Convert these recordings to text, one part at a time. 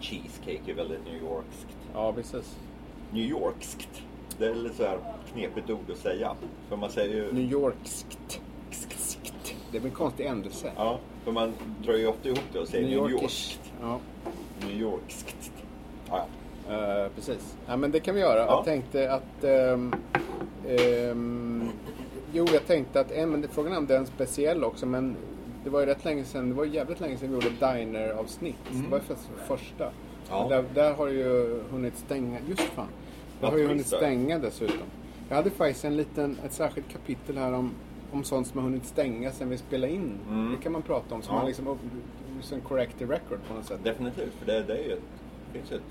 Cheesecake är väldigt New Yorkskt. Ja, precis. New Yorkskt. Det är lite så här knepigt ord att säga. För man säger ju... New Yorkskt. Det är väl en konstig ändelse. Ja, för man drar ju ofta ihop det och säger New, Yorkish. Yorkskt. Ja, New Yorkskt. Ja, ja. Eh, precis. Ja, men det kan vi göra. Ja. Jag tänkte att... ehm, ehm, jo, jag tänkte att... Eh, men frågan är om det är en speciell också, men det var ju rätt länge sedan. Det var jävligt länge sedan vi gjorde Diner-avsnitt. Det var ju faktiskt första. Mm. Ja. Där, där har ju hunnit stänga. Just fan. Det har ju hunnit stänga dessutom. Jag hade faktiskt en liten, ett särskilt kapitel här om, om sånt som har hunnit stänga sen vi spelade in. Det kan man prata om. Som Mm. Ja. man liksom, som correct the record på något sätt. Definitivt, för det, det, är ju, det finns ju ett,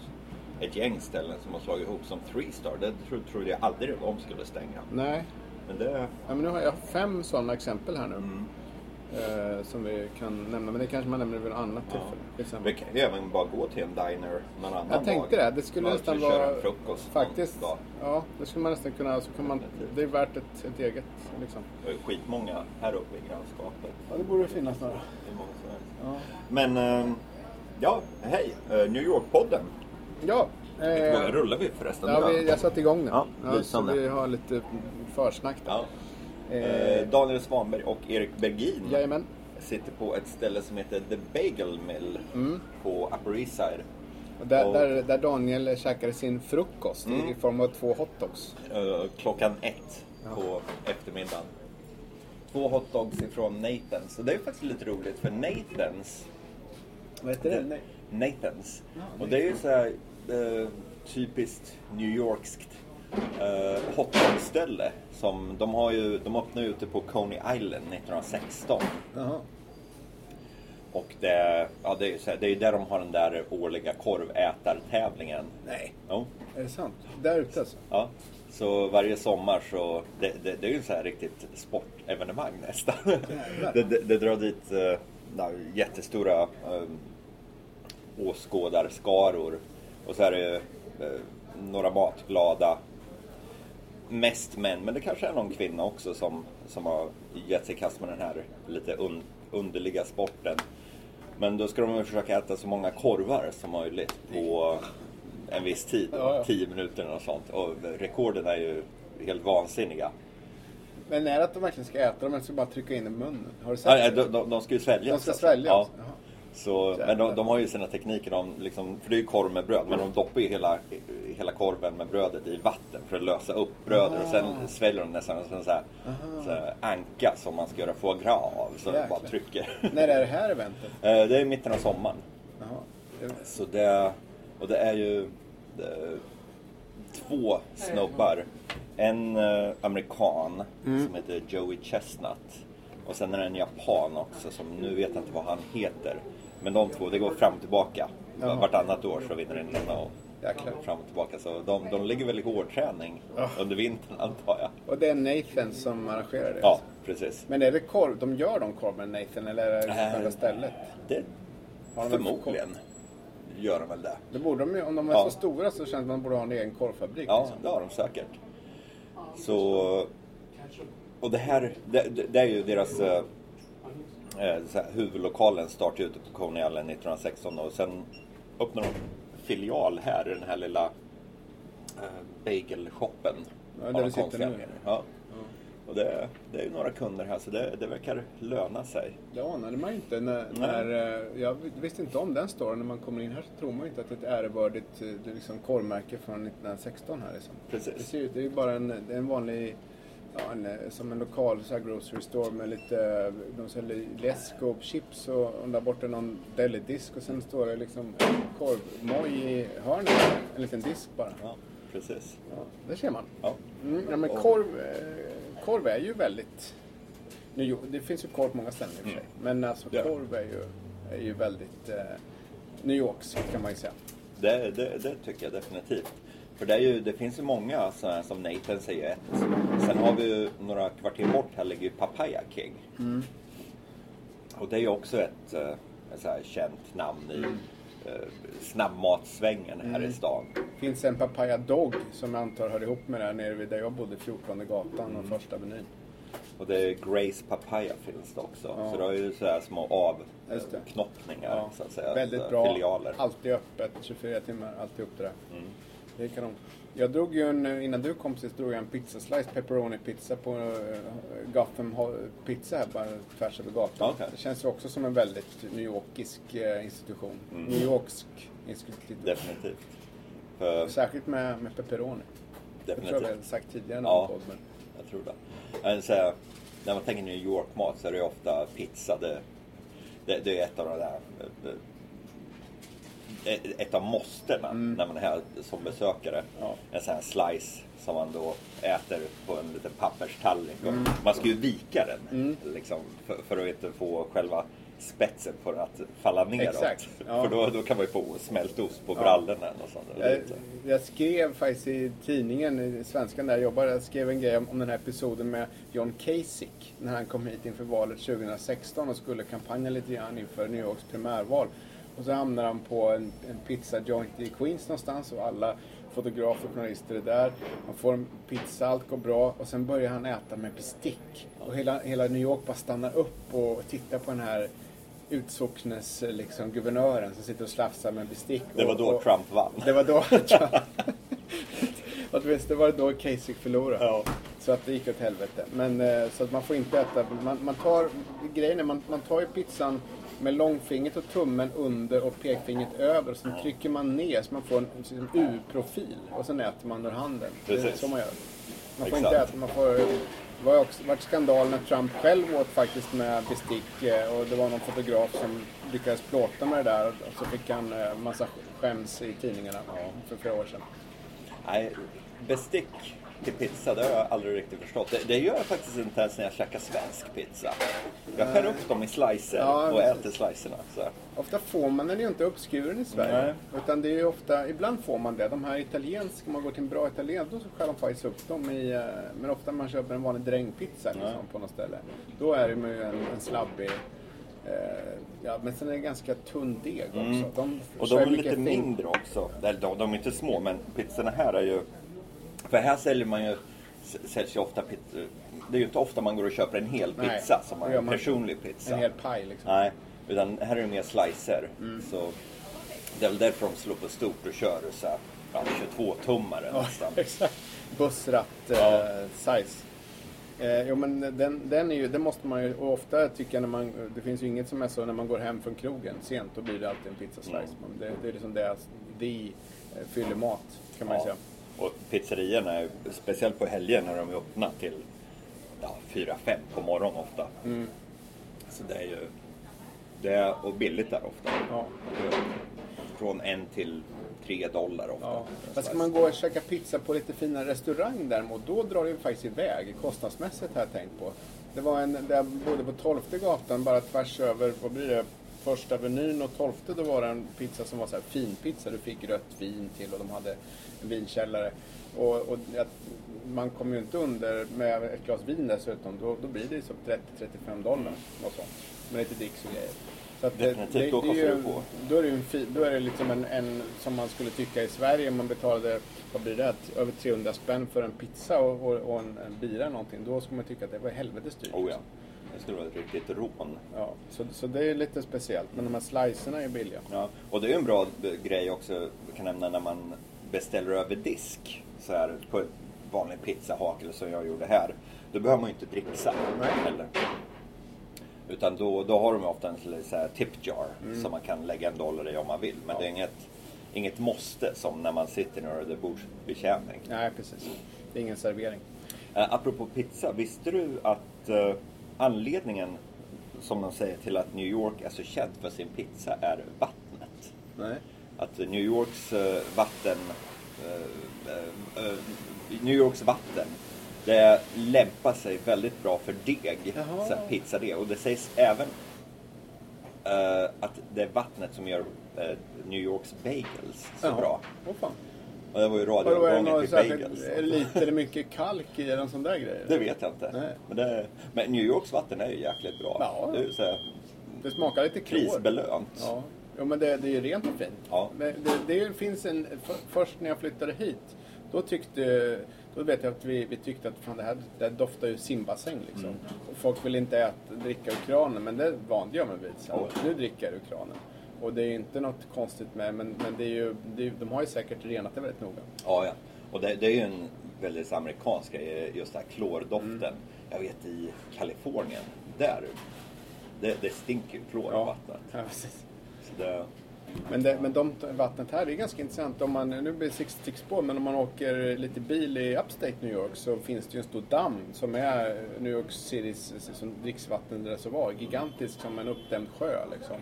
ett gäng ställen som har slagit ihop som Three Star. Det tro, trodde jag aldrig de skulle stänga. Nej, Men det... ja, men nu har jag fem sådana exempel här nu. Mm. Eh, som vi kan nämna. Men det kanske man nämner vid något annat tillfälle. Skitsamma. Vi kan ju även bara gå till en diner någon annan Jag tänkte dag. det. Det skulle nästan vara... en frukost Faktiskt. dag. Ja, det skulle man nästan kunna... Så kan man, det är värt ett, ett eget liksom. Det är skitmånga här uppe i grannskapet. Ja, det borde finnas några. Ja. Men, ehm, ja, hej. Eh, New York-podden. Ja. Eh, rullar vi förresten? ja, vi, jag satte igång den. Ja, så lysande. vi har lite försnack där. Ja. Eh, Eh, Daniel Svanberg och Erik Bergin Jajamän. sitter på ett ställe som heter The Bagel Mill på Upper East Side. Och där, Och- där, där Daniel käkade sin frukost Mm. i form av två hotdogs. Eh, klockan ett på eftermiddagen. Två hotdogs ifrån Nathans. Och det är faktiskt lite roligt för Nathans Vad heter det? Nathans. Och det är ju så här eh, typiskt New Yorkskt eh, hotdogställe. Som de har ju, de öppnade ute på Coney Island 1916. Jaha. Och det, ja, det är ju så här, det är ju där de har den där årliga korvätartävlingen. Nej. Jo. Är det sant? Där ute alltså? Ja, så varje sommar så, det, det, det är ju så här riktigt sportevenemang nästan. det, det, det drar dit eh, jättestora eh, åskådarskaror. Och så är det eh, några matglada, mest män, men det kanske är någon kvinna också som, som har gett sig i kast med den här lite un, underliga sporten. Men då ska de väl försöka äta så många korvar som möjligt på en viss tid. Ja, ja. 10 minuter eller sånt. Och rekorden är ju helt vansinniga. Men är det att de verkligen ska äta dem eller ska de bara trycka in i munnen? Har du sett Ja, ja, det? de, de, de ska ju svälja. De ska också. svälja Ja. Så, men de, de har ju sina tekniker. De liksom, för det är ju korv med bröd. Men de doppar ju hela, hela korven med brödet i vatten för att lösa upp brödet. Och sen sväljer de nästan en sån här, sån här anka som man ska göra foie gras av. Så de bara trycker. När är det här eventet? Eh, det är i mitten av sommaren. Det- Så det, och det är ju det, två snubbar. En eh, amerikan som heter Joey Chestnut. Och sen är det en japan också som nu vet jag inte vad han heter. Men de två, det går fram och tillbaka. Jaha. Vartannat år så vinner den ena och Jäklar. fram och tillbaka. Så de, de ligger väl i hårdträning Ja. under vintern antar jag. Och det är Nathan som arrangerar det? Ja, precis. Men är det korv? De gör de korv med Nathan eller är det Äh, själva stället? Det, de en förmodligen gör de väl det. Det borde de om de är Ja. så stora så känns det att de borde ha en egen korvfabrik. Ja, liksom. det har de säkert. Så... Och det här, det, det- det är ju deras... eh, huvudlokalen startade ute på Coney Island 1916 och sen öppnade de filial här i den här lilla eh, bagelshoppen. Ja, där vi sitter nu. Ja. Och det, det är ju några kunder här så det, det verkar löna sig. Det anade man inte när, när eh, jag visste inte om den storyn. När man kommer in här så tror man inte att det är ett ärevördigt eh, liksom korvmärke från 1916 här liksom. Precis. Det, ser ut, det är ju bara en, en vanlig, ja, en, eh, som en lokal så här grocery store med lite, eh, de säljer läsk och chips och, och där borta någon deli-disk och sen står det liksom korvmoj i hörnet. En liten disk bara. Ja, precis. Ja, det ser man. Ja. Mm, ja, men korv, eh, korv är ju väldigt... York, det finns ju korv på många ställen i och för sig. Men alltså korv är ju, är ju väldigt eh, New Yorks kan man ju säga. Det, det, det tycker jag definitivt. För det, är ju, det finns ju många sådana som Nathan säger ett. Sen har vi ju några kvarter bort här ligger ju Papaya King. Och det är ju också ett, eh, ett så här känt namn i eh, snabbmatsvängen här i stan. finns en Papaya Dog som jag antar hör ihop med det här nere vid där jag bodde, 14 gatan och första menyn. Och det är Grace Papaya finns det också. Ja. Så det har ju så här små det. avknoppningar Ja, så att säga. Väldigt bra. Filialer. Alltid öppet, 24 timmar, alltid upp det där. Mm. Det är kanon. Jag drog ju en, innan du kom sist, drog jag en pizza slice pepperoni pizza på uh, Gotham Pizza här bara tvärs över gatan. Okej. Det känns ju också som en väldigt New Yorkisk eh, institution. Mm. New Yorksk institution. Definitivt. För, Särskilt med, med pepperoni. Det tror jag vi definitivt. sagt tidigare i Ja. någon podd. Men... Jag tror det. Säga, när man tänker New York-mat så är det ofta pizza. Det, det, det är ett av de där eh, ett av måstena när man är här som besökare. Mm. Ja. En sån här slice som man då äter på en liten papperstallrik. Mm. Man ska ju vika den liksom, för, för att inte få själva spetsen den att falla neråt. Ja. För då, då kan man ju få smältost på Ja. brallorna. Och sånt. Jag, lite- jag skrev faktiskt i tidningen, i svenskan där jag jobbar, jag skrev en grej om, om den här episoden med John Kasich. När han kom hit inför valet 2016 och skulle kampanja lite grann inför New Yorks primärval. Och så hamnar han på en, en pizza joint i Queens någonstans och alla fotografer och journalister är där. Han får en pizza, allt går bra och sen börjar han äta med bestick. Och hela, hela New York bara stannar upp och tittar på den här utsocknes liksom, guvernören som sitter och slafsar med bestick. Det var då och, Trump vann. det var då visst, det var då Kasich förlorade. Ja. Så att det gick åt helvete. Men eh, så att man får inte äta, man, man tar, grejen är man, man tar ju pizzan med långfingret och tummen under och pekfingret över sen trycker man ner så man får en liksom, U-profil och sen äter man ur handen. Det är Precis. så man gör. Man får Exakt. inte äta, man får det var också varit skandal när Trump själv åt faktiskt med bestick eh, och det var någon fotograf som lyckades plåta med det där och så fick han eh, massa skäms i tidningarna för flera år sedan. Nej, bestick till pizza, det har jag aldrig riktigt förstått. Det, det gör jag faktiskt inte ens när jag käkar svensk pizza. Jag skär upp dem i slicer Ja, och äter slicerna. Så. Ofta får man den ju inte uppskuren i Sverige. Nej. Utan det är ju ofta, ibland får man det. De här italienska, om man går till en bra italiensk, då så skär de faktiskt upp dem i, eh, men ofta när man köper en vanlig drängpizza liksom, Ja. på något ställe. Då är det ju en, en slabbig, eh, ja men sen är det ganska tunn deg också. Mm. De Och de är lite fin- mindre också. Eller de, de är inte små, men pizzorna här är ju... För här säljer man ju, säljs ju ofta pizza. Det är ju inte ofta man går och köper en hel Nej, pizza som gör en man. personlig pizza. En hel paj liksom. Nej, utan här är det mer slicer. Mm. Så det är väl därför de slår på stort och kör så här, ja, 22-tummare Ja, nästan. exakt. Bussratt eh, Ja. size. Eh, jo men den, den är ju, det måste man ju, och ofta tycker jag när man, det finns ju inget som är så när man går hem från krogen sent, då blir det alltid en pizza slice. Mm. Det, det är liksom det, det fyller mat kan man Ja. säga. Och pizzerierna, är, speciellt på helger när de är öppna till ja, 4-5 på morgonen ofta. Mm. Så det är ju... Det är, och billigt där ofta. Ja. Från en till tre dollar ofta. Ja. Men ska man gå och käka pizza på lite finare restaurang däremot, då drar det ju faktiskt iväg kostnadsmässigt har jag tänkt på. Det var en, där jag bodde på 12 gatan, bara tvärs över, vad blir det, första Avenyn och 12 då var det en pizza som var så här fin pizza. Du fick rött vin till och de hade en vinkällare. Och, och jag, man kommer ju inte under med ett glas vin dessutom, då, då blir det ju så 30-35 dollar och sånt. Med lite dricks och grejer. Så att det, Definitivt, då det är kostar ju- det på. Då är det, en fi, då är det liksom en, en, som man skulle tycka i Sverige, om man betalade, vad blir det, över 300 spänn för en pizza och, och, och en, en bira någonting. Då skulle man tycka att det var helvetes dyrt. Oh ja. Det skulle vara ett riktigt rån. Ja, så, så det är lite speciellt. Men de här slicerna är billiga. Ja. Och det är en bra grej också, kan nämna när man beställer över disk. Så här på ett vanlig pizzahak eller som jag gjorde här. Då behöver man ju inte dricksa heller. Utan då, då har de ofta en så här tip jar som man kan lägga en dollar i om man vill. Men Ja. det är inget, inget måste som när man sitter och det är bordsbetjäning. Nej, precis. Det är ingen servering. Uh, apropå pizza, visste du att eh, anledningen som de säger till att New York är så känd för sin pizza är vattnet? Nej. Att New Yorks eh, vatten eh, eh, New Yorks vatten det lämpar sig väldigt bra för deg, Jaha. så här pizzadeg. Och det sägs även att det är vattnet som gör New Yorks bagels så Jaha. bra. Åh Och det var ju radioavgången till bagels. är det lite eller mycket kalk i eller någon sån där grej? Det vet jag inte. Nej. Men, det, men New Yorks vatten är ju jäkligt bra. Ja. Det är ju så här Det smakar lite klor. prisbelönt. Ja. Jo, men det, det är ju rent och fint. Ja. Men det, det finns en... För, först när jag flyttade hit, då tyckte... Då vet jag att vi, vi tyckte att fan, det här det här doftar ju simbassäng liksom. Mm. Och folk vill inte äta, dricka ur kranen, men det vande jag mig vid. Så Oj. nu dricker jag ur kranen. Och det är inte något konstigt med, men, men det är ju, det är, de har ju säkert renat det väldigt noga. Ja, ja. Och det, det är ju en väldigt amerikansk grej, just den här klordoften. Mm. Jag vet i Kalifornien, där, det, det stinker ju klor i vattnet. Ja, precis. Så det, Men, det, men de vattnet här är ganska intressant. Om man, nu blir det six stickspår, men om man åker lite bil i Upstate New York så finns det ju en stor damm som är New York Citys som dricksvattenreservoar. Gigantisk som en uppdämd sjö liksom.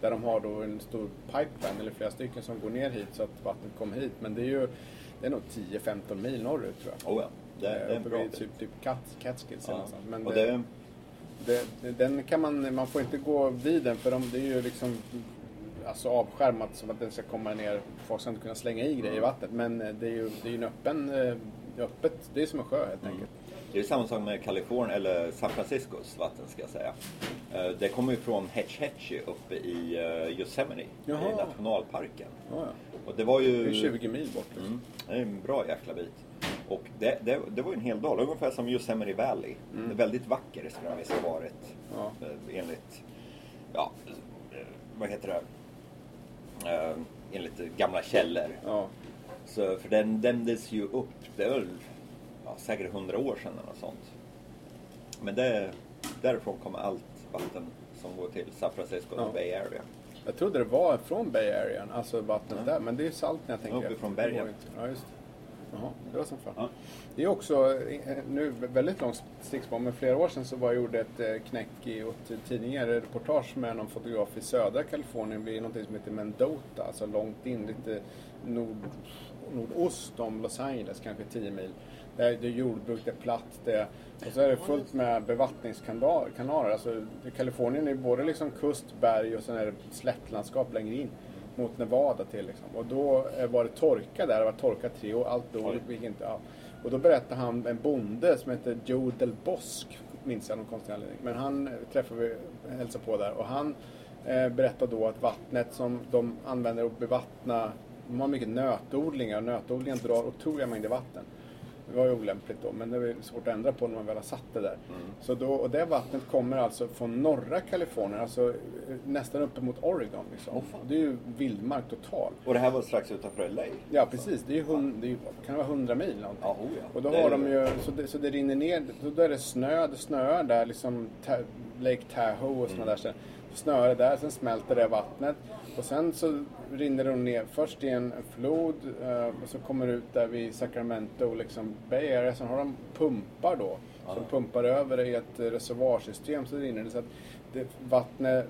Där de har då en stor pipeline, eller flera stycken, som går ner hit så att vattnet kommer hit. Men det är ju det är nog 10-15 mil norrut tror jag. oh ja, det, det är en bra vid typ, typ Cat, Catskills eller Ja. någonstans. Men Och det, det, det, den kan man, man får inte gå vid den för de, det är ju liksom alltså avskärmat som att den ska komma ner. Folk ska inte kunna slänga i grejer i vattnet. Men eh, det är ju, det är en öppen, eh, öppet, det är som en sjö helt enkelt. Det är samma sak med Kalifornien, eller San Franciscos vatten ska jag säga. Eh, Det kommer ju från Hetch Hetchy uppe i eh, Yosemite, Jaha. i nationalparken. Ja, ja. Och det var ju... Det är 20 mil bort. Liksom. Mm, det är en bra jäkla bit. Och det, det, det var ju en hel dag, ungefär som Yosemite Valley. Mm. Det är väldigt vacker skulle den visst ha varit. Ja. Eh, Enligt, ja, vad heter det? Enligt gamla källor. Ja. Så, för den dämdes ju upp, det väl ja, säkert hundra år sedan eller något sånt. Men det, därifrån kommer allt vatten som går till San Francisco Ja. och Bay Area. Jag trodde det var från Bay Area, alltså vattnet Ja. där. Men det är ju salt när jag tänker Uppifrån efter. Det bergen. Ja, just det. Jaha, det var som fan. Ja. Det är också, eh, nu väldigt långt stickspår, men flera år sedan så var jag gjorde ett eh, knäck i åt tidningar, reportage med någon fotograf i södra Kalifornien vid någonting som heter Mendota, alltså långt in, lite nord, nordost om Los Angeles, kanske 10 mil. Där det är jordbruk, det är platt, det och så är det fullt med bevattningskanaler. Alltså, Kalifornien är både liksom kust, berg och sen är det slättlandskap längre in mot Nevada till. Liksom. Och då var det torka där, det var torkat tre år, allt Oj. gick inte. Ja. Och då berättade han en bonde som heter Joe Del Bosk, minns jag någon konstig anledning. Men han träffade vi, hälsade på där och han eh, berättade då att vattnet som de använder att bevattna, de har mycket nötodlingar och nötodlingen drar otroliga mängder vatten. Det var ju olämpligt då, men det är svårt att ändra på när man väl har satt det där. Så då, och det vattnet kommer alltså från norra Kalifornien, alltså eh, nästan uppe mot Oregon. Liksom. Fan. det är ju vildmark total. Och det här var strax utanför LA. Ja, precis. Det är ju hund, det är, kan vara 100 mil någonting. Ja, oh ja. Och då Det är har ju- de ju, så det, så det rinner ner, då är det snö, det snöar där liksom, Ta, Lake Tahoe och sådana där ställen. Snöar det där, sen smälter det vattnet. Och sen så rinner det ner först i en flod eh, och så kommer det ut där vid Sacramento, liksom Bay Area. Sen har de pumpar då. Som Ja. pumpar över det i ett reservoarsystem så rinner det. Så att det vattnet,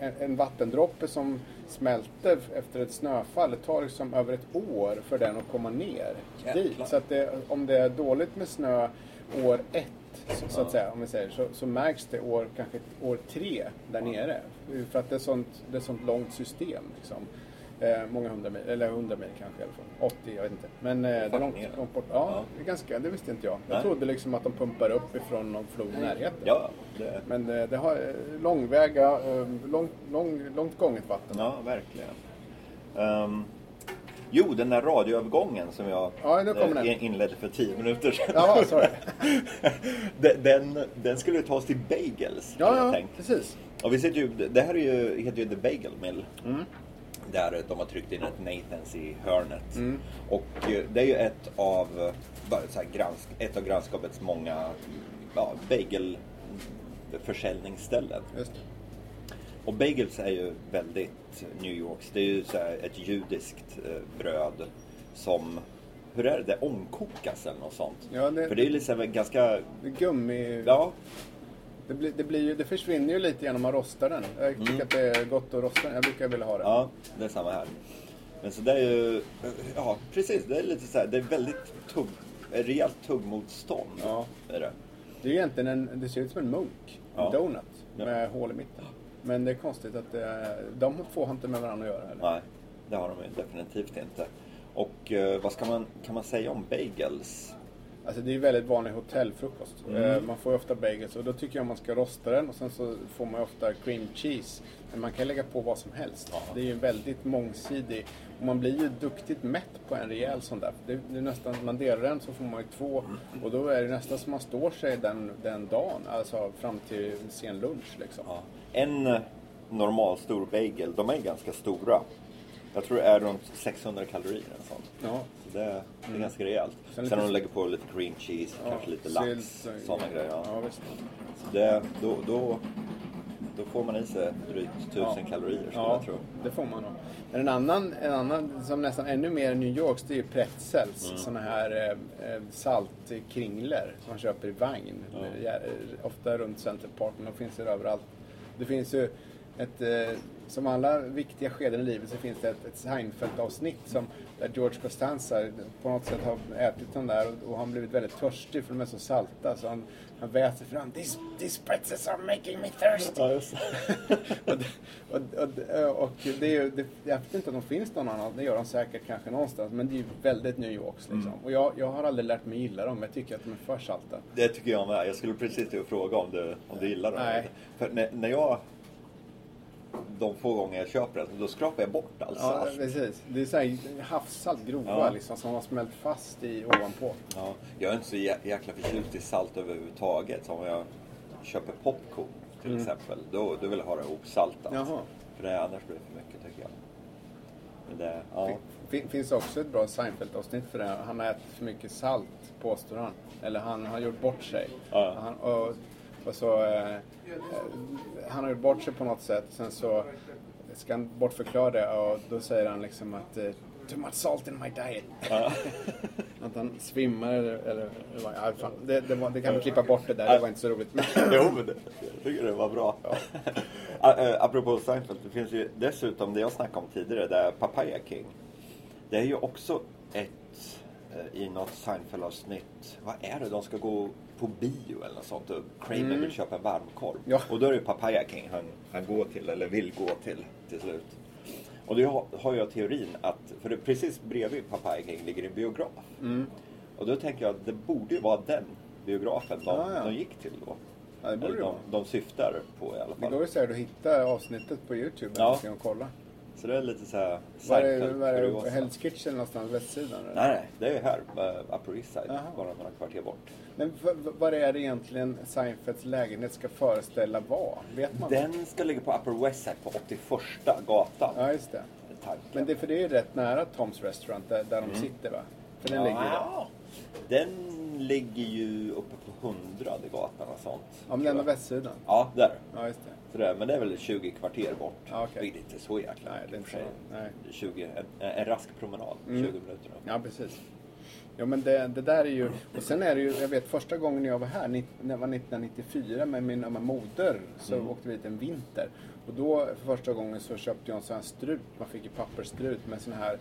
en, en vattendroppe som smälter efter ett snöfall, det tar liksom över ett år för den att komma ner Jäklar. dit. Så att det, om det är dåligt med snö år ett, så, att säga, om vi säger, så, så märks det år, kanske år tre där nere. För att det är sånt, det är sånt långt system. Liksom. Eh, många hundra mil, eller hundra mil kanske i alla fall. 80, jag vet inte. Men eh, det är långt, långt bort. Ja, Ja. Det, är ganska, det visste inte jag. Jag Nej. trodde liksom att de pumpar upp ifrån någon flod i närheten. Ja, det, Men eh, det har eh, långväga, eh, lång, lång, långt gånget vatten. ja verkligen. Ehm, jo, den där radioövergången som jag Ja, eh, inledde för tio minuter sedan. Ja, sorry. den, den, skulle ju ta oss till Bagels, Ja, ja, tänkt. precis. Och vi sitter ju, det här är ju, heter ju The Bagel Mill. Mm. Där de har tryckt in ett Nathans i hörnet. Mm. Och eh, det är ju ett av, här, gransk, ett av grannskapets många ja, bagelförsäljningsställen. Just. Och bagels är ju väldigt New Yorks. Det är ju så här ett judiskt eh, bröd som, hur är det, det ångkokas eller något sånt. Ja, det- För det är ju liksom ganska, Det gummi... ja, Det, blir, det, blir ju, det försvinner ju lite genom att rosta den. Jag tycker Mm. att det är gott att rosta den. Jag brukar vilja ha det. ja, det är samma här. Men så det är ju, ja precis, det är lite så här, det är väldigt tugg, rejält tuggmotstånd. Ja. Är det. Det är ju egentligen en, det ser ut som en munk. Ja. En donut. Ja. Med hål i mitten. Men det är konstigt att det, är- de två har inte med varandra att göra. Eller? Nej, det har de ju definitivt inte. Och eh, vad ska man, kan man säga om bagels? Alltså det är väldigt vanlig hotellfrukost. Mm. Eh, Man får ju ofta bagels och då tycker jag man ska rosta den och sen så får man ju ofta cream cheese. Men man kan lägga på vad som helst. Ja. Det är ju väldigt mångsidig. Och man blir ju duktigt mätt på en rejäl sån där. Det, är nästan, man delar den så får man ju två och då är det nästan som man står sig den, den dagen. Alltså fram till sen lunch liksom. Ja. En normal stor bagel, de är ganska stora. Jag tror det är runt 600 kalorier en sån. Ja. Så det, är ganska rejält. Sen om de lägger på lite cream cheese, kanske lite lax, sådana grejer. Ja. Ja. Så det, då, då, då får man i sig drygt 1000 Ja. kalorier skulle Ja, jag tro. det får man nog. Men en annan, en annan som nästan ännu mer New Yorks, det är ju pretzels. Mm. Såna här eh, eh, saltkringlor som man köper i vagn. Ja. Ofta runt Center Park, men de finns ju överallt. Det finns ju ett, eh, som alla viktiga skeden i livet så finns det ett, ett Seinfeld-avsnitt som, där George Costanza på något sätt har ätit den där och, och han blivit väldigt törstig för de är så salta så han, han väser fram these, these pretzels are making me thirsty. Ja, och, det- och, och, och det är ju, det, jag vet inte om de finns någon annan, det gör de säkert kanske någonstans, men det är ju väldigt New Yorks liksom. Mm. Och jag, jag har aldrig lärt mig gilla dem, jag tycker att de är för salta. Det tycker jag med. Jag skulle precis fråga om du, om du gillar dem. Nej. För när, när jag, de få gånger jag köper den, då skrapar jag bort all Ja, precis. Det är så här havssalt, grova Ja. liksom, som har smält fast i ovanpå. Ja, jag är inte så jä- jäkla förtjust i salt överhuvudtaget. Som om jag köper popcorn till exempel. Då, då vill jag ha det osaltat. Mm. Jaha. För det, annars blir det för mycket tycker jag. Men det, ja. Fin- finns också ett bra Seinfeld-avsnitt för det. Han har ätit för mycket salt, påstår han. Eller han har gjort bort sig. Ja. Han, och, och så, eh, eh, han har gjort bort sig på något sätt. Sen så ska han bortförklara det och då säger han liksom att eh, Too much salt in my diet. Ja. att han svimmar eller... ja, fan, det, det, var, det kan vi klippa bort det där, det var inte så roligt. Jo, men det, jag tycker det var bra. Ja. Apropå Seinfeld, det finns ju dessutom det jag snackade om tidigare, det är Papaya King. Det är ju också ett, eh, i något Seinfeld-avsnitt, vad är det? De ska gå på bio eller något sånt och Kramer vill köpa en varmkorv. Ja. Och då är det Papaya King han, han går till, eller vill gå till, till slut. Och det har, jag teorin att, för det, precis bredvid Papaya King ligger en biograf. Och då tänker jag att det borde ju vara den biografen de, Ja, ja. de gick till då. Ja, det borde Eller det de, de syftar på i alla det fall. går ju säkert att hitta avsnittet på Youtube Ja. jag kolla. Så det är lite så här Var är, var är. Hell's Kitchen någonstans? Västsidan? eller? Nej, nej, det är här, uh, Upper East Side, Jaha. bara några kvarter bort. Men vad är det egentligen Seinfelds lägenhet ska föreställa vara? Vet man? Den ska ligga på Upper West Side på 81 gatan. Ja, just det. tanken. Men det, för det är ju rätt nära Toms Restaurant där, där de sitter va? För den ligger ju där. Mm. Ja, Den ligger ju uppe på 100 gatan och sånt. Ja, men den är västsidan. Ja, där. Ja, just det. Så det, men det är väl 20 kvarter bort. Ja, okej. Vilket inte är så jäkla Nej, det är inte så. Nej. 20, en, en rask promenad, 20 minuter. Ja, precis. Ja, men det, det där är ju... Och sen är det ju, jag vet första gången jag var här, jag var 1994 med min med moder, så Mm. åkte vi hit en vinter. Och då för första gången så köpte jag en sån här strut, man fick ju pappersstrut med sån här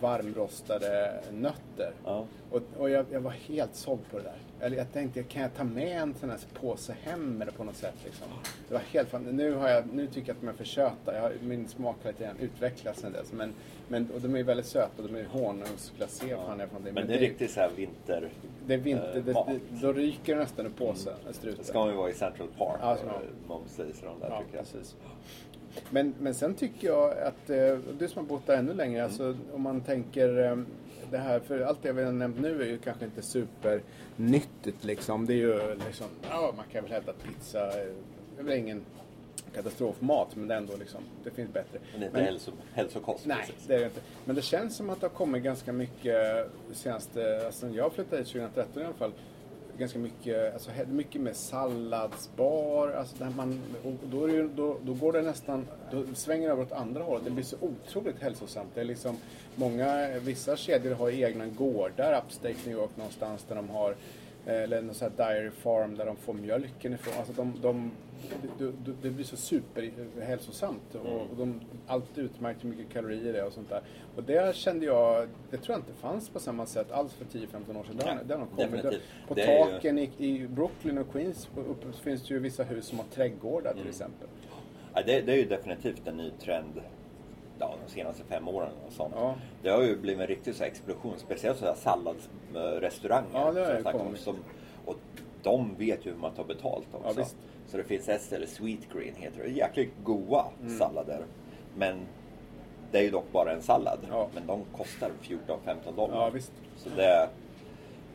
varmrostade nötter. Ja. Och, och jag, jag var helt såld på det där. Eller jag tänkte, kan jag ta med en sån här påse hem eller på något sätt liksom. Det var helt fan, nu, har jag, nu tycker jag att de är för söta. Jag har, min smak har lite utvecklats sen dess. Men, men, och de är väldigt söta och de är honungsglacé. fan för någonting. Men det är riktigt så här vinter... det är vinter, eh, det, det, då ryker nästan ur påsen, mm. Det ska man ju vara i Central Park. Ja, eh, Momsdays och de där Ja, tycker jag. precis. Men, men sen tycker jag att, eh, du som har bott där ännu längre, alltså om man tänker eh, det här, för allt det vi har nämnt nu är ju kanske inte supernyttigt liksom. Det är ju liksom, ja man kan väl att pizza eh, är väl ingen katastrofmat, men det är ändå liksom, det finns bättre. Men det är inte hälso, hälsokost Nej, precis. det är det inte. Men det känns som att det har kommit ganska mycket senaste, alltså jag flyttade hit 2013 i alla fall, ganska mycket, alltså mycket med salladsbar, alltså där man, och då, är det ju, då, då går det nästan, då svänger det över åt andra hållet. Det blir så otroligt hälsosamt. Det är liksom, många, vissa kedjor har egna gårdar, upstate New York någonstans där de har eller någon sån här dairy farm där de får mjölken ifrån. Alltså de, de, det, blir så superhälsosamt och, och de, allt utmärkt hur mycket kalorier det är och sånt där. Och det kände jag, det tror jag inte fanns på samma sätt alls för 10-15 år sedan. Har nog kommit. definitivt. På Det är ju- taken i, i Brooklyn och Queens uppe finns det ju vissa hus som har trädgårdar Mm. till exempel. Ja, det, det är ju definitivt en ny trend ja, de senaste fem åren och sånt. Ja. Det har ju blivit en riktig så explosion, speciellt sådana salladsrestauranger. Ja, det har som kommit. som, Och de vet ju hur man tar betalt också. Ja, så det finns ett ställe, Sweet Green heter det, jäkligt goda Mm. sallader. Men det är ju dock bara en sallad. Ja. Men de kostar 14-15 dollar. Ja, visst. Så det,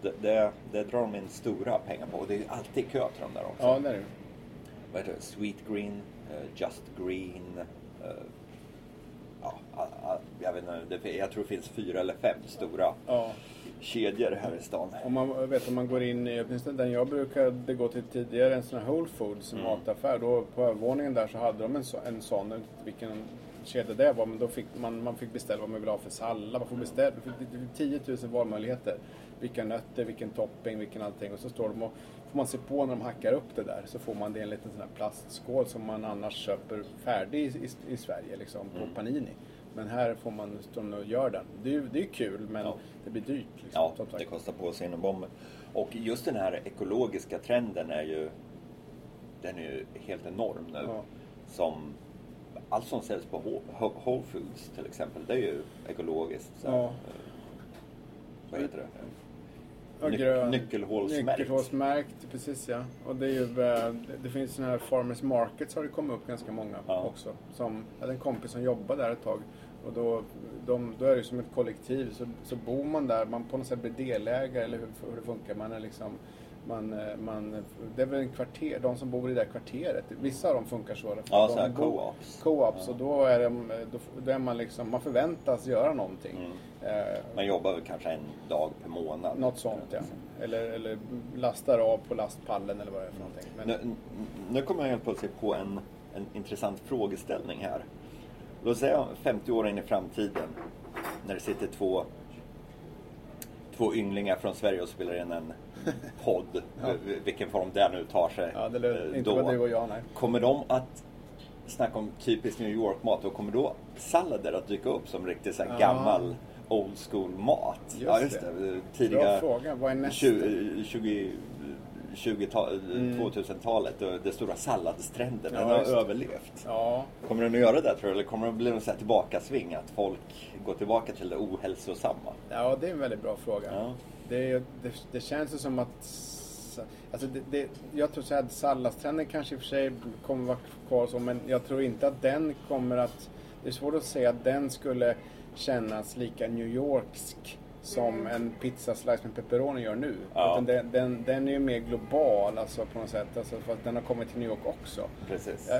det, det, det drar de in stora pengar på. Och det är ju alltid kö till de där också. Ja, det är det. Vad heter det? Sweet Green, eh, Just Green. Jag, vet inte, jag tror det finns fyra eller fem stora Ja. kedjor här i stan. Om man vet om man går in i, åtminstone den jag brukade gå till tidigare, en sån här Whole Foods Mm. mataffär. Då på övervåningen där så hade de en, så, en sån, vilken kedja det var, men då fick man, man fick beställa vad man ville ha för sallad. Man får beställa, det fick 10 000 valmöjligheter. Vilka nötter, vilken topping, vilken allting. Och så står de och får man se på när de hackar upp det där så får man det i en liten sån här plastskål som man annars köper färdig i, i, i Sverige liksom på Mm. Panini. Men här får man stå och göra den. Det är det är kul men Ja. det blir dyrt. Liksom, Ja, det kostar på sig inom bomben. Och just den här ekologiska trenden är ju den är ju helt enorm nu. Ja. Som allt som säljs på Whole- Foods till exempel, det är ju ekologiskt. Så, Ja. eh, vad heter det? Ja, grön. nyckelhålsmärkt. Nyckelhålsmärkt, precis ja. Och det är ju, eh, det finns sådana här Farmers Markets har det kommit upp ganska många Ja. också. Som, jag hade en kompis som jobbade där ett tag. Och då, de, då är det som ett kollektiv. Så, så bor man där, man på något sätt blir delägare eller hur, hur det funkar. Man är liksom, man, eh, man, det är väl en kvarter, de som bor i det där kvarteret. Vissa av dem funkar så. Ja, så här co-ops. Co-ops Ja. och då är, de, då, då är man liksom, man förväntas göra någonting. Mm. Eh, Man jobbar väl kanske en dag per månad. något sånt ja. Eller, eller lastar av på lastpallen eller vad det är för någonting. Men, Nu, nu kommer jag helt plötsligt på en, en intressant frågeställning här. Låt säga 50 år in i framtiden när det sitter två, två ynglingar från Sverige och spelar in en podd, Ja. vilken form det nu tar sig. ja, det är eh, inte då. du och jag nej. Kommer de att snacka om typisk New York-mat och kommer då sallader att dyka upp som riktigt så här Ja. gammal old school mat? Just ja, just det. det. Bra Tidiga fråga. Vad är nästa? 20, 20, 20 Mm. 2000-talet, och det stora salladstrenden, Ja, den har just överlevt. Ja, Kommer den att göra det tror du? Eller kommer det att bli någon så här tillbakasving? Att folk går tillbaka till det ohälsosamma? ja, det är en väldigt bra fråga. Ja. Det, det, det känns ju som att... Alltså det, det, jag tror så att salladstrenden kanske i och för sig kommer vara kvar så, men jag tror inte att den kommer att... Det är svårt att säga att den skulle kännas lika New Yorksk som en pizzaslice med pepperoni gör nu. Ja. Utan den, den, den är ju mer global alltså, på något sätt. Alltså, för att den har kommit till New York också. Precis.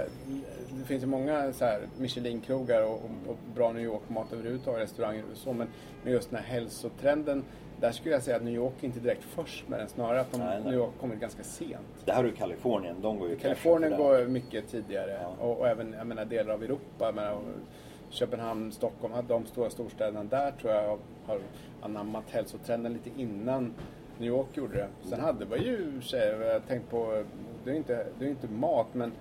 Det finns ju många så här Michelin-krogar och, och, och bra New York-mat överhuvudtaget, restauranger och så. Men, men just den här hälsotrenden, där skulle jag säga att New York är inte direkt först med den. Snarare att de, Nej, nej. New York kommit ganska sent. Det här är ju Kalifornien, de går ju Kalifornien går mycket tidigare Ja. och, och även jag menar, delar av Europa. Jag menar, Köpenhamn, Stockholm, de stora storstäderna där tror jag har anammat hälsotrenden lite innan New York gjorde det. Sen hade vi ju jag tänkt på, det är inte, det är inte mat men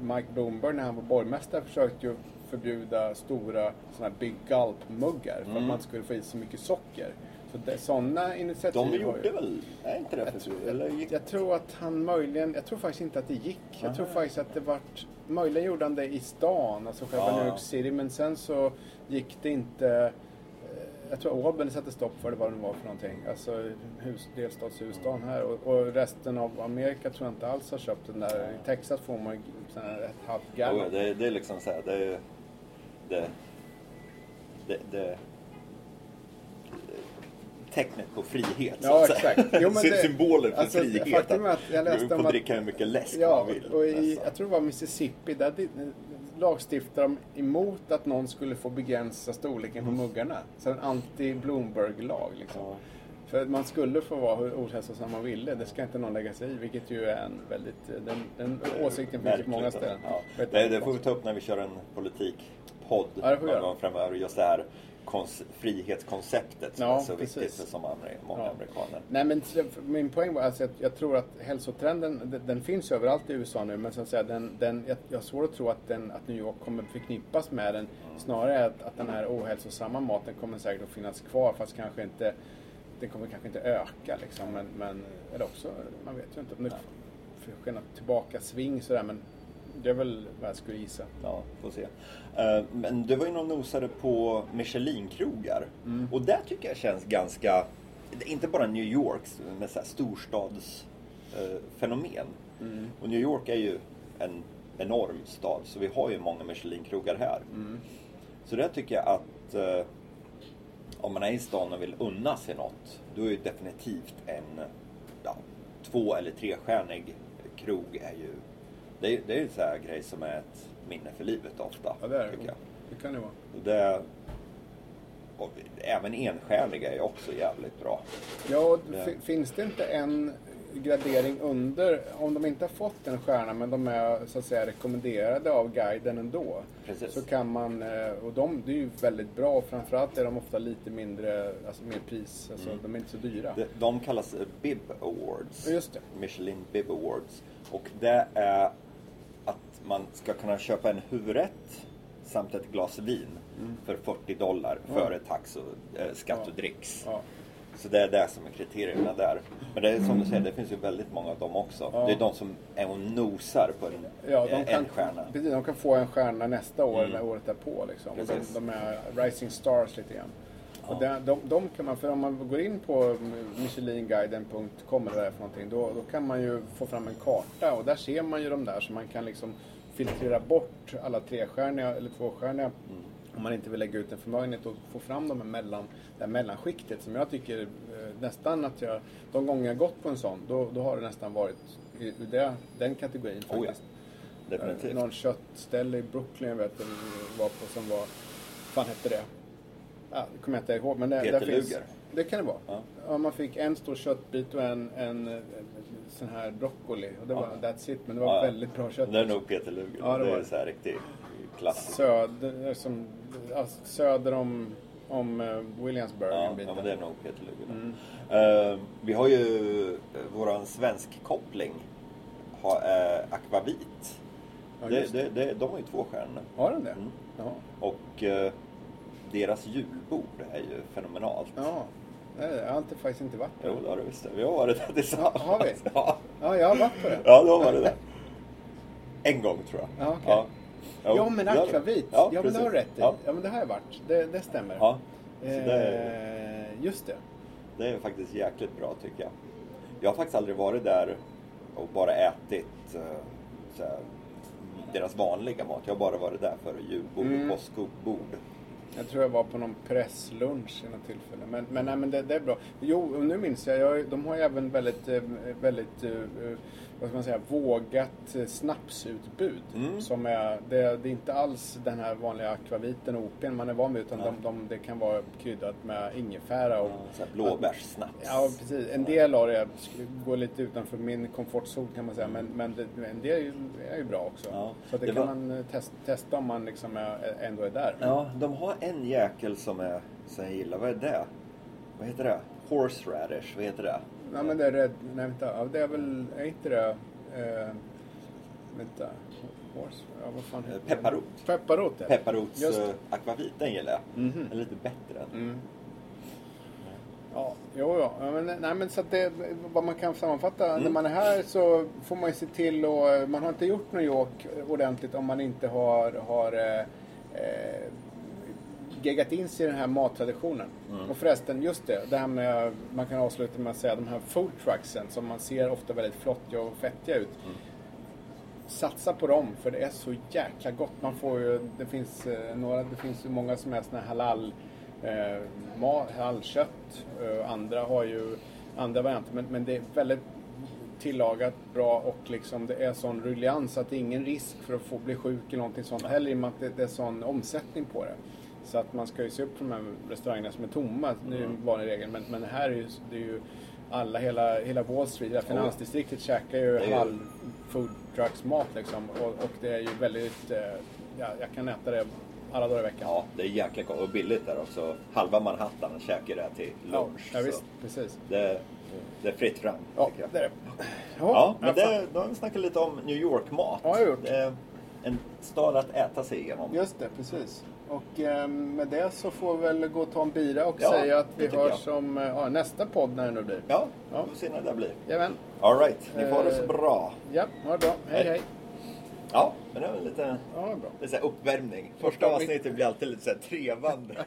Mike Bloomberg när han var borgmästare försökte ju förbjuda stora såna här Big Gulp-muggar för att Mm. man inte skulle få i så mycket socker. Så det, sådana initiativ De har ju- gjorde väl, är inte det jag Eller gick jag tror att han möjligen, jag tror faktiskt inte att det gick. Jag Aha. tror faktiskt att det vart, möjligen gjorde han det i stan, alltså själva Ja. New York City, men sen så gick det inte, jag tror Albany satte stopp för det, vad det var för någonting. Alltså hus, delstatshuvudstaden här och, och resten av Amerika tror jag inte alls har köpt den där. I Texas får man ett halvt gallon. det, det är liksom så här, det är... Det, det, det, tecknet på frihet. Ja, att exakt. Jo, men Sy- det- Symbolen för alltså, frihet. faktum är att jag läste om att- dricka hur mycket läsk Ja, man vill. och i, nästan. jag tror det var Mississippi, där lagstiftade de emot att någon skulle få begränsa storleken på muggarna. Så en anti-Bloomberg-lag liksom. Ja. För att man skulle få vara hur ohälsosam man ville, det ska inte någon lägga sig i, vilket ju är en väldigt, den, den åsikten finns ju på många ställen. Ja. Det, det får vi ta upp när vi kör en politikpodd Ja, någon gång framöver. Just det här frihetskonceptet som Ja, är så viktigt precis. för så många, många Ja. amerikaner. Nej men min poäng var alltså att jag tror att hälsotrenden, den, den finns överallt i USA nu men så att säga, den, den, jag, jag har svårt att tro att, den, att New York kommer förknippas med den. Snarare att, att den här ohälsosamma maten kommer säkert att finnas kvar fast kanske inte, den kommer kanske inte öka liksom. Men, men eller också, man vet ju inte om det sker något tillbaka sving sådär men Det är väl vad jag skulle gissa. Ja, får se. Eh, Men du var ju någon nosade på Michelin-krogar. Och det tycker jag känns ganska, inte bara New Yorks, men så här storstadsfenomen. Och New York är ju en enorm stad, så vi har ju många Michelin-krogar här. Så där tycker jag att eh, om man är i stan och vill unna sig något, då är ju definitivt en ja, två eller trestjärnig krog är ju, det är, det är ju så här grej som är ett minne för livet ofta. Ja, det är det. Det kan det vara. Och det och även enstjärniga är också jävligt bra. Ja, Det- fi- finns det inte en gradering under, om de inte har fått en stjärna men de är så att säga rekommenderade av guiden ändå. Precis. Så kan man, eh, och de, det är ju väldigt bra, framförallt är de ofta lite mindre, alltså mer pris, alltså Mm. de är inte så dyra. De, de kallas Bib Awards. Just det. Michelin Bib Awards. Och det är man ska kunna köpa en huvudrätt samt ett glas vin för 40 dollar Ja. före tax och eh, skatt och Ja. dricks. Ja. Så det är det som är kriterierna där. Men det är som du säger, det finns ju väldigt många av dem också. Ja. Det är de som är och nosar på en, Ja, eh, de kan, en stjärna. Precis, de kan få en stjärna nästa år Mm. eller året därpå. Liksom. Och. De, de är rising stars lite grann. Ja. De, de, de kan man, för om man går in på michelinguiden.com eller vad det är för någonting, då, då kan man ju få fram en karta och där ser man ju de där så man kan liksom filtrera bort alla trestjärniga eller tvåstjärniga Mm. om man inte vill lägga ut en förmögenhet och få fram de här mellan, det här mellanskiktet som jag tycker eh, nästan att jag, de gånger jag gått på en sån, då, då har det nästan varit i, i det, den kategorin Oh ja, faktiskt. definitivt. Eh, Någon köttställe i Brooklyn jag vet jag var på som var, fan hette det? Ja, det kommer jag inte ihåg. Men det, Peter finns, Luger. det kan det vara. Ja. Ja. man fick en stor köttbit och en, en, en sån här broccoli. Och det var Ja. that's it. Men det var Ja, väldigt bra kött. Det är nog Peter Luger. Ja, det det var är så här riktigt klassiskt. Söder, som, alltså, söder om, om uh, Williamsburg. Ja, en bit ja, men det är nog Peter Luger. Mm. Eh, vi har ju uh, våran svensk koppling. Ha, eh, Akvavit. Ja, det, det. det, de har ju två stjärnor. Har den det? Mm. Ja. Och eh, deras julbord är ju fenomenalt. ja. Nej, jag har inte, faktiskt inte varit där. Jo, det har du visst. Vi har varit där tillsammans. Ja, har vi? Ja, Ja, jag har varit på det. ja du har varit där. En gång tror jag. Ja, okej. Ja. Jo, Ja, men akvavit. Ja, men det har du rätt i. Ja. Ja, men det har jag varit. Det, det stämmer. Ja. Så det, Eh, just det. det är faktiskt jäkligt bra tycker jag. Jag har faktiskt aldrig varit där och bara ätit eh, här, deras vanliga mat. Jag har bara varit där för julbord Mm. och påskbord. Jag tror jag var på någon presslunch i något tillfälle. Men, men, nej, men det, det är bra. Jo, och nu minns jag. jag de har ju även väldigt, eh, väldigt eh, eh, vad ska man säga, vågat eh, snapsutbud. Mm. Som är, det, det är inte alls den här vanliga akvaviten och open man är van vid. Utan de, de, det kan vara kryddat med ingefära och här blåbärssnaps. Ja, precis. En del av det går lite utanför min komfortzon kan man säga. Men, men det, en del är ju, bra också. Ja. Så det, Det kan var- man eh, test, testa om man liksom är, ändå är där. Ja, de har en jäkel som, är, som jag gillar. Vad är det? Vad heter det? Horseradish, vad heter det? Ja, men det är rädd... Nej, vänta. Ja, det är väl... Är inte det... Eh, vänta. Horse? Ja, vad fan heter det? Pepparrot. Pepparrot, ja. Pepparots Just uh, det. akvavit, den gillar jag. Den är lite bättre. Mm. Ja, jo, ja. men, nej, men så att det, vad man kan sammanfatta, Mm. när man är här så får man ju se till och man har inte gjort New York ordentligt om man inte har, har eh, eh, geggat in sig i den här mattraditionen. Mm. Och förresten, just det, det här med, man kan avsluta med att säga de här food trucksen som man ser ofta väldigt flottiga och fettiga ut. Mm. Satsa på dem för det är så jäkla gott. Man får ju, det finns eh, några, det finns ju många som är såna halal eh, mat, halalkött. Eh, andra har ju andra varianter men, men det är väldigt tillagat bra och liksom det är sån ruljans att det är ingen risk för att få bli sjuk eller någonting sånt heller i och med att det, det är sån omsättning på det. Så att man ska ju se upp för de här restaurangerna som är tomma, det är ju en vanlig regel. Men, men här är ju, det är ju alla, hela, hela Wall Street, hela finansdistriktet käkar ju halv food trucks mat liksom. Och, och det är ju väldigt, eh, ja, jag kan äta det alla dagar i veckan. Ja, det är jäkligt gott och billigt där också. Halva Manhattan käkar det till ja, lunch. ja så visst, precis. det, det är fritt fram, Ja, det är det. Ja, men alla fall. det, då har vi snackat lite om New York-mat. Ja, jag har gjort. En stad att äta sig igenom. Just det, precis. Och eh, med det så får vi väl gå och ta en bira och Ja, säga att vi hörs som eh, ja, nästa podd när det nu blir. Ja, Ja. vi får se när det blir. Jajamän. All right, ni får ha det så Eh, bra. Ja, ha det bra. Hej Hej. hej. Ja, men det var lite, Ja, bra. lite så uppvärmning. Första Första avsnittet blir alltid lite så här trevande.